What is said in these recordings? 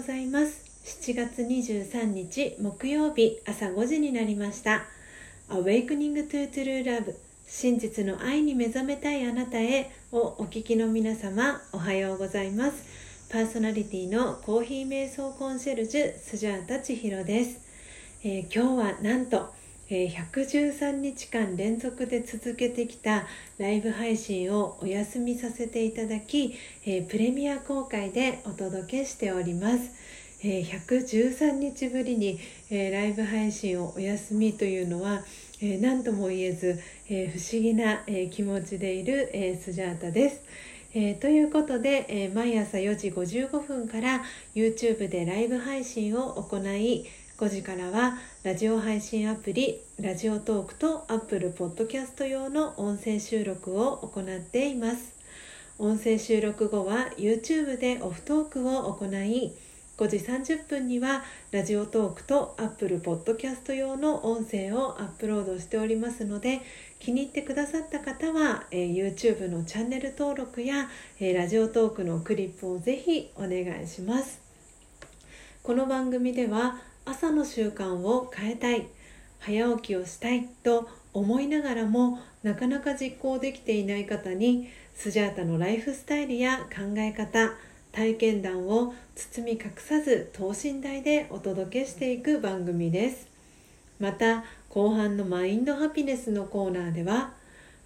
ございます。7月23日木曜日朝5時になりました。Awakening to True Love 真実の愛に目覚めたいあなたへをお聞きの皆様おはようございます。パーソナリティのコーヒー瞑想コンシェルジュスジャータ千尋です、えー、今日はなんとえ113日間連続で続けてきたライブ配信をお休みさせていただき、えプレミア公開でお届けしております。え113日ぶりに、えライブ配信をお休みというのは、え何とも言えず、え不思議な、え気持ちでいる、えスジャータです。えー、ということで、えー、毎朝4時55分から YouTube でライブ配信を行い5時からはラジオ配信アプリラジオトークと Apple Podcast 用の音声収録を行っています。音声収録後は YouTube でオフトークを行い5時30分にはラジオトークと Apple Podcast 用の音声をアップロードしておりますので気に入ってくださった方は、え、YouTube のチャンネル登録や、え、ラジオトークのクリップをぜひお願いします。この番組では朝の習慣を変えたい。早起きをしたいと思いながらもなかなか実行できていない方にスジャータのライフスタイルや考え方体験談を包み隠さず等身大でお届けしていく番組です。また後半のマインドハピネスのコーナーでは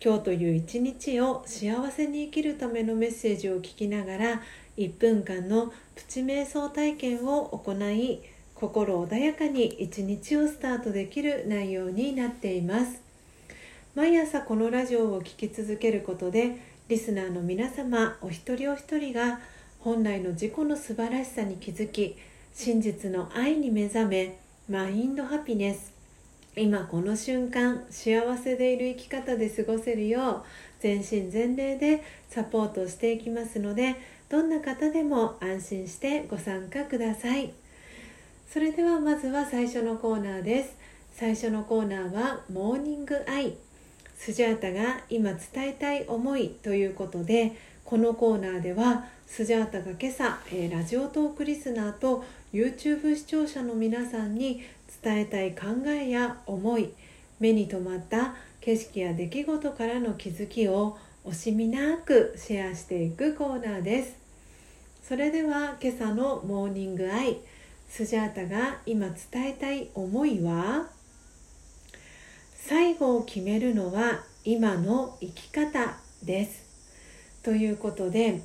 今日という一日を幸せに生きるためのメッセージを聞きながら1分間のプチ瞑想体験を行い心穏やかに一日をスタートできる内容になっています毎朝このラジオを聴き続けることでリスナーの皆様お一人お一人が本来の自己の素晴らしさに気づき真実の愛に目覚めマインドハピネス今この瞬間幸せでいる生き方で過ごせるよう全身全霊でサポートしていきますのでどんな方でも安心してご参加ください。それではまずは最初のコーナーです。最初のコーナーはモーニングアイ。スジャータが今伝えたい思いということでこのコーナーではスジャータが今朝、えー、ラジオトークリスナーと YouTube 視聴者の皆さんに伝えたい考えや思い目に留まった景色や出来事からの気づきを惜しみなくシェアしていくコーナーです。それでは今朝のモーニングアイ。スジャータが今伝えたい思いは最後を決めるのは今の生き方です。ということで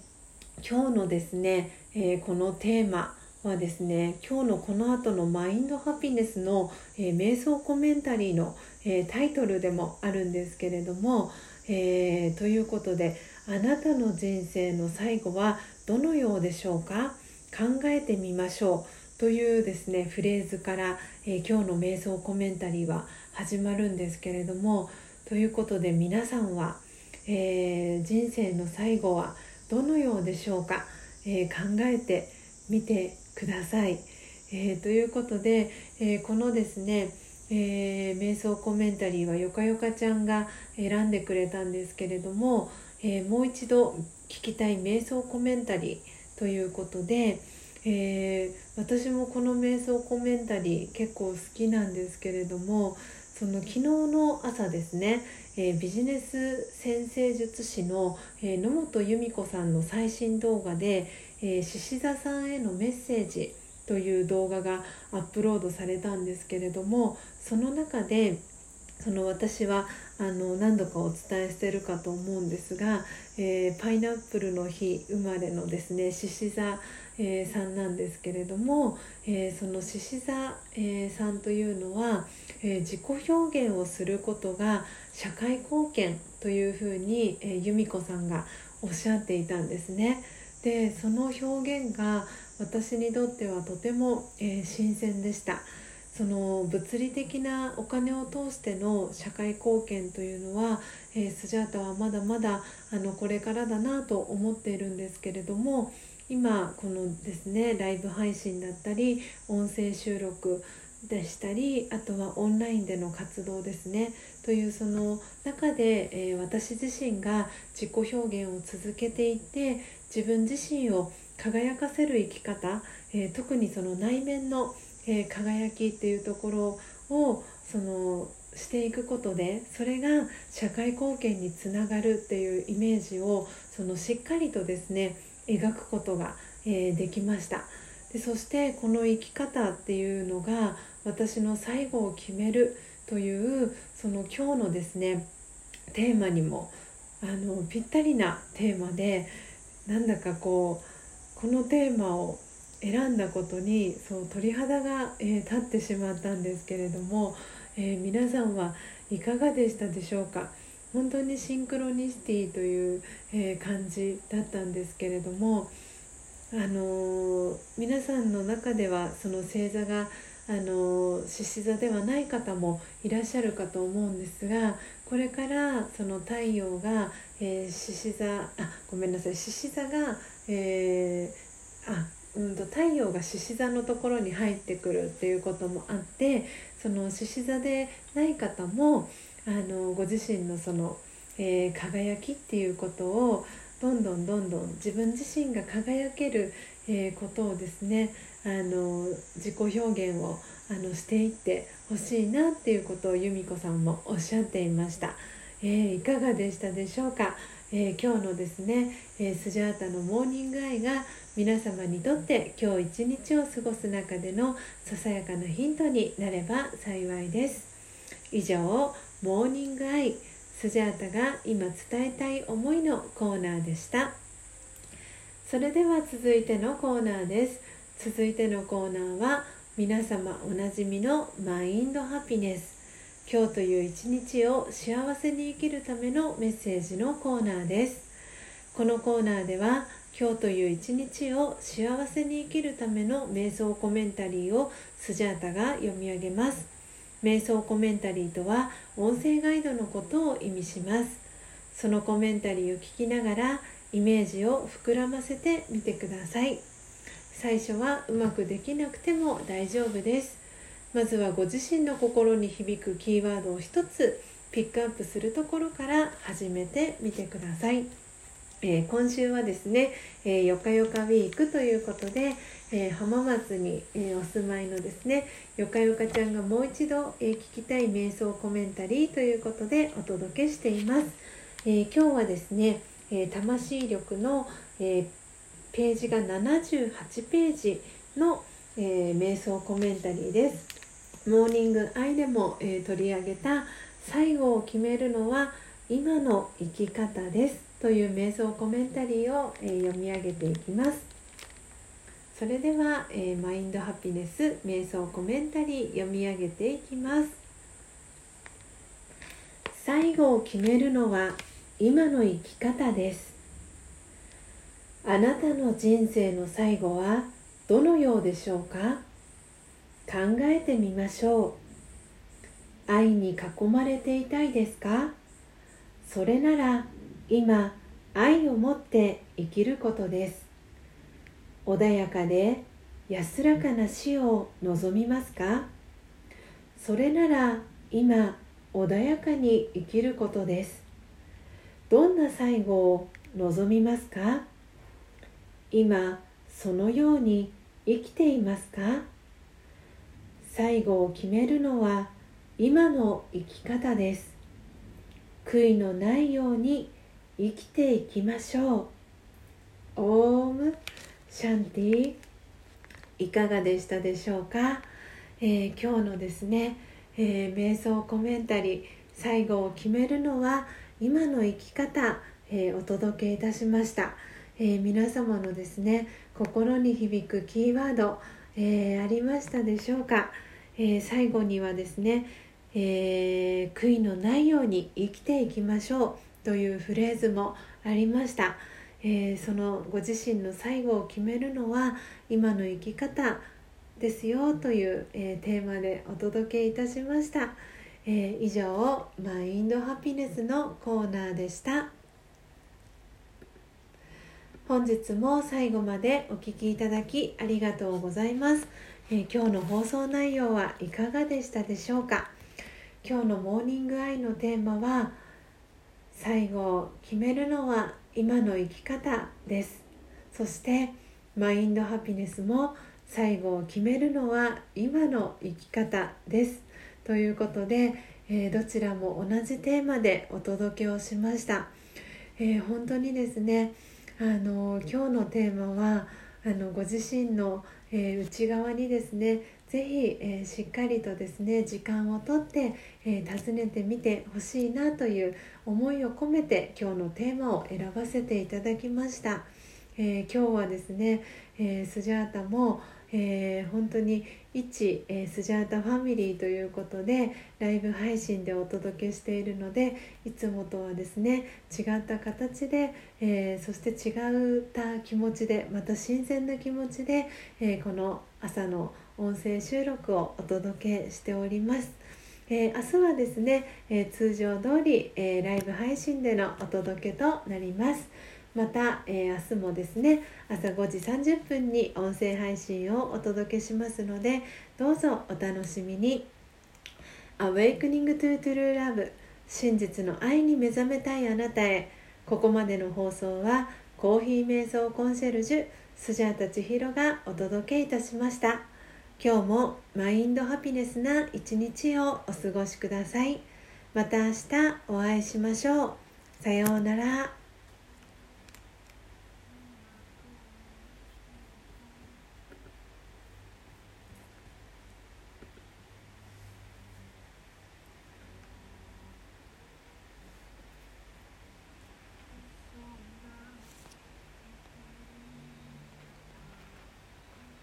今日のですね、えー、このテーマはですね今日のこの後のマインドハピネスの、えー、瞑想コメンタリーの、えー、タイトルでもあるんですけれども、えということであなたの人生の最後はどのようでしょうか？考えてみましょう。というですねフレーズから、えー、今日の瞑想コメンタリーは始まるんですけれどもということで皆さんは、えー、人生の最後はどのようでしょうか、えー、考えてみてください。えということで、えこのですねえー、瞑想コメンタリーはよかよかちゃんが選んでくれたんですけれども、え、もう一度聞きたい瞑想コメンタリーということで、えー、私もこの瞑想コメンタリー結構好きなんですけれどもその昨日の朝ですね、えー、ビジネス先生術師の、えー、野本由美子さんの最新動画で獅子、座さんへのメッセージという動画がアップロードされたんですけれどもその中でその私はあの何度かお伝えしてるかと思うんですが、えー、パイナップルの日生まれのですね獅子座、えー、さんなんですけれども、えー、その獅子座、えさんというのは、え自己表現をすることが社会貢献というふうに、え由美子さんがおっしゃっていたんですね。でその表現が私にとってはとても、え新鮮でした。その物理的なお金を通しての社会貢献というのは、えー、スジャータはまだまだあのこれからだなと思っているんですけれども今このですねライブ配信だったり音声収録でしたりあとはオンラインでの活動ですねというその中で、えー、私自身が自己表現を続けていって自分自身を輝かせる生き方、えー、特にその内面の、えー、輝きっていうところをそのしていくことでそれが社会貢献につながるっていうイメージをそのしっかりとですね描くことが、えー、できました。でそしてこの生き方っていうのが私の最後を決めるというその今日のですねテーマにもあのぴったりなテーマでなんだかこうこのテーマを選んだことにそう鳥肌が、えー、立ってしまったんですけれども、えー、皆さんはいかがでしたでしょうか？本当にシンクロニシティという、えー、感じだったんですけれども、あの皆さんの中ではその星座があの獅子座ではない方もいらっしゃるかと思うんですがこれからその太陽が獅子、座あごめんなさい獅子座が、えー、あうんと太陽が獅子座のところに入ってくるっていうこともあってその獅子座でない方もあのご自身のその、えー、輝きっていうことをどんどんどんどん自分自身が輝ける、えー、ことをですねあの自己表現をあのしていってほしいなっていうことを由美子さんもおっしゃっていました、えー、いかがでしたでしょうか、えー、今日のですね、えスジャータのモーニングアイが皆様にとって今日一日を過ごす中でのささやかなヒントになれば幸いです。以上モーニングアイスジャータが今伝えたい思いのコーナーでした。それでは続いてのコーナーです。続いてのコーナーは皆様おなじみのマインドハピネス。今日という一日を幸せに生きるためのメッセージのコーナーです。このコーナーでは今日という一日を幸せに生きるための瞑想コメンタリーをスジャータが読み上げます。瞑想コメンタリーとは音声ガイドのことを意味します。そのコメンタリーを聞きながらイメージを膨らませてみてください。最初はうまくできなくても大丈夫です。まずはご自身の心に響くキーワードを一つピックアップするところから始めてみてください。えー、今週はですね、えー、よかよかウィークということで、えー、浜松に、えお住まいのですねよかよかちゃんがもう一度、え聞きたい瞑想コメンタリーということでお届けしています、え今日はですね、え魂力の、えページが78ページの、え瞑想コメンタリーです。モーニングアイでも、え取り上げた最後を決めるのは今の生き方です。という瞑想コメンタリーを、え読み上げていきます。それでは、えマインドハピネス瞑想コメンタリー読み上げていきます。最後を決めるのは今の生き方です。あなたの人生の最後はどのようでしょうか？考えてみましょう。愛に囲まれていたいですか？それなら今愛を持って生きることです。穏やかで安らかな死を望みますか？それなら今穏やかに生きることです。どんな最後を望みますか？今そのように生きていますか？最後を決めるのは今の生き方です。悔いのないように生きていきましょう。オーム。シャンティ。いかがでしたでしょうか、えー、今日のですね、えー、瞑想コメンタリー最後を決めるのは今の生き方、えー、お届けいたしました、え皆様のですね心に響くキーワード、えありましたでしょうか、え最後にはですね、え悔いのないように生きていきましょう。というフレーズもありました、えー、そのご自身の最後を決めるのは今の生き方ですよという、えー、テーマでお届けいたしました、えー、以上マインドハピネスのコーナーでした。本日も最後までお聴きいただきありがとうございます、え今日の放送内容はいかがでしたでしょうか。今日のモーニングアイのテーマは最後を決めるのは今の生き方です。そしてマインドハピネスも最後を決めるのは今の生き方です。ということで、えー、どちらも同じテーマでお届けをしました、えー、本当にですねあの今日のテーマはあのご自身の、えー、内側にですねぜひ、えー、しっかりとですね時間をとって、えー、訪ねてみてほしいなという思いを込めて今日のテーマを選ばせていただきました、え今日はですね、えスジャータも、えー、本当に一、えー、スジャータファミリーということでライブ配信でお届けしているのでいつもとはですね違った形で、えー、そして違った気持ちでまた新鮮な気持ちで、えこの朝の音声収録をお届けしております。え、明日はですね、え、通常通り、え、ライブ配信でのお届けとなります。また、えー、明日もですね朝5時30分に音声配信をお届けしますのでどうぞお楽しみに。Awakening to True Love 真実の愛に目覚めたいあなたへ。ここまでの放送はコーヒー瞑想コンシェルジュスジャータ千尋がお届けいたしました。今日もマインドハピネスな一日をお過ごしください。また明日お会いしましょう。さようなら。